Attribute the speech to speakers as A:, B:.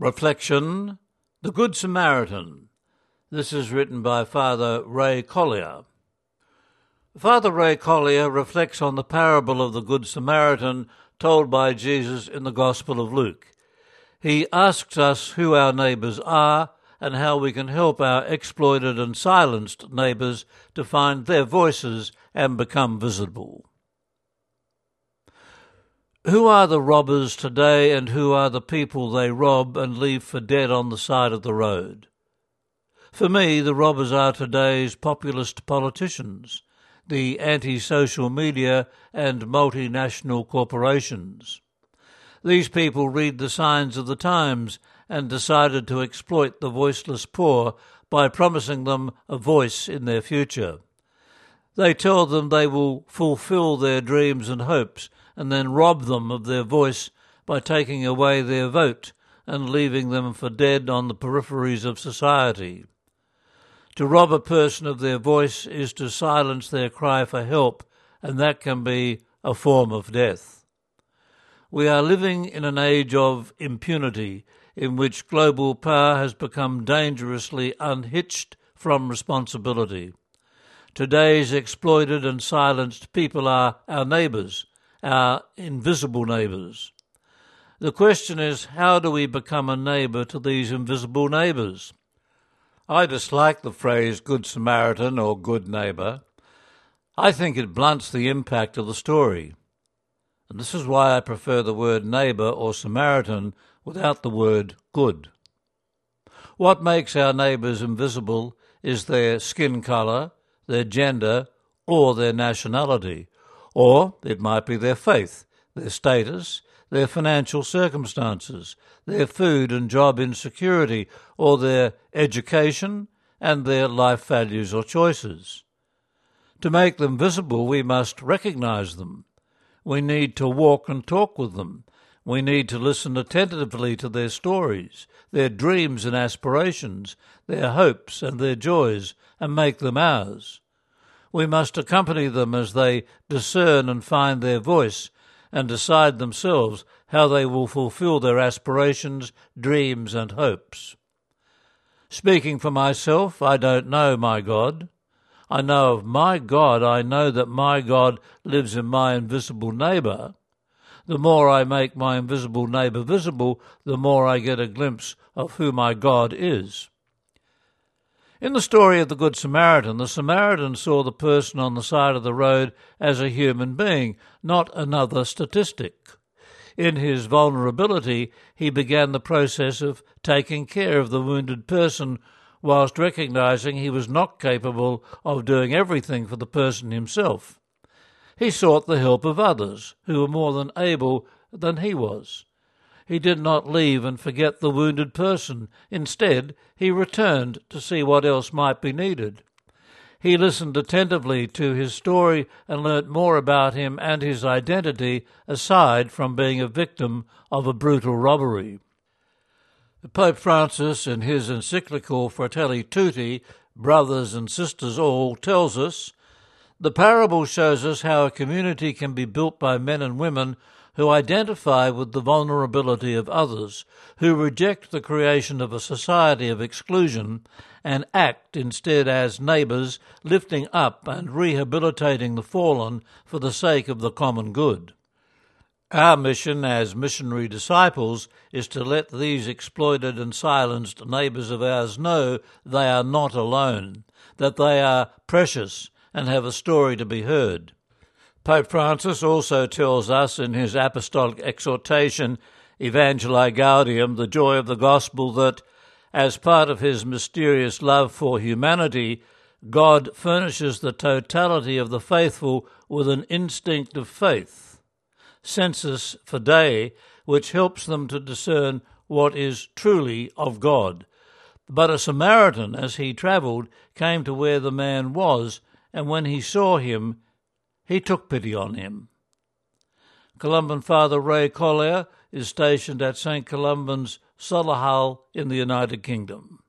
A: Reflection The Good Samaritan. This is written by Father Ray Collier. Father Ray Collier reflects on the parable of the Good Samaritan told by Jesus in the Gospel of Luke. He asks us who our neighbours are and how we can help our exploited and silenced neighbours to find their voices and become visible. Who are the robbers today and who are the people they rob and leave for dead on the side of the road? For me, the robbers are today's populist politicians, the anti social media, and multinational corporations. These people read the signs of the times and decided to exploit the voiceless poor by promising them a voice in their future. They tell them they will fulfill their dreams and hopes and then rob them of their voice by taking away their vote and leaving them for dead on the peripheries of society. To rob a person of their voice is to silence their cry for help, and that can be a form of death. We are living in an age of impunity in which global power has become dangerously unhitched from responsibility. Today's exploited and silenced people are our neighbours, our invisible neighbours. The question is, how do we become a neighbour to these invisible neighbours? I dislike the phrase Good Samaritan or Good Neighbour. I think it blunts the impact of the story. And this is why I prefer the word neighbour or Samaritan without the word good. What makes our neighbours invisible is their skin colour, their gender, or their nationality, or it might be their faith, their status, their financial circumstances, their food and job insecurity, or their education and their life values or choices. To make them visible, we must recognize them. We need to walk and talk with them. We need to listen attentively to their stories, their dreams and aspirations, their hopes and their joys, and make them ours. We must accompany them as they discern and find their voice and decide themselves how they will fulfill their aspirations, dreams, and hopes. Speaking for myself, I don't know my God. I know of my God, I know that my God lives in my invisible neighbour. The more I make my invisible neighbour visible, the more I get a glimpse of who my God is. In the story of the Good Samaritan, the Samaritan saw the person on the side of the road as a human being, not another statistic. In his vulnerability, he began the process of taking care of the wounded person whilst recognizing he was not capable of doing everything for the person himself. He sought the help of others who were more than able than he was. He did not leave and forget the wounded person. Instead, he returned to see what else might be needed. He listened attentively to his story and learnt more about him and his identity aside from being a victim of a brutal robbery. Pope Francis, in his encyclical Fratelli Tutti, Brothers and Sisters All, tells us the parable shows us how a community can be built by men and women who identify with the vulnerability of others, who reject the creation of a society of exclusion and act instead as neighbours, lifting up and rehabilitating the fallen for the sake of the common good. Our mission as missionary disciples is to let these exploited and silenced neighbours of ours know they are not alone, that they are precious and have a story to be heard. Pope Francis also tells us in his apostolic exhortation, Evangelii Gaudium, the joy of the gospel, that as part of his mysterious love for humanity, God furnishes the totality of the faithful with an instinct of faith, sensus fidei, which helps them to discern what is truly of God. But a Samaritan, as he travelled, came to where the man was, and when he saw him, he took pity on him. Columban Father Ray Collier is stationed at St. Columban's Solihull in the United Kingdom.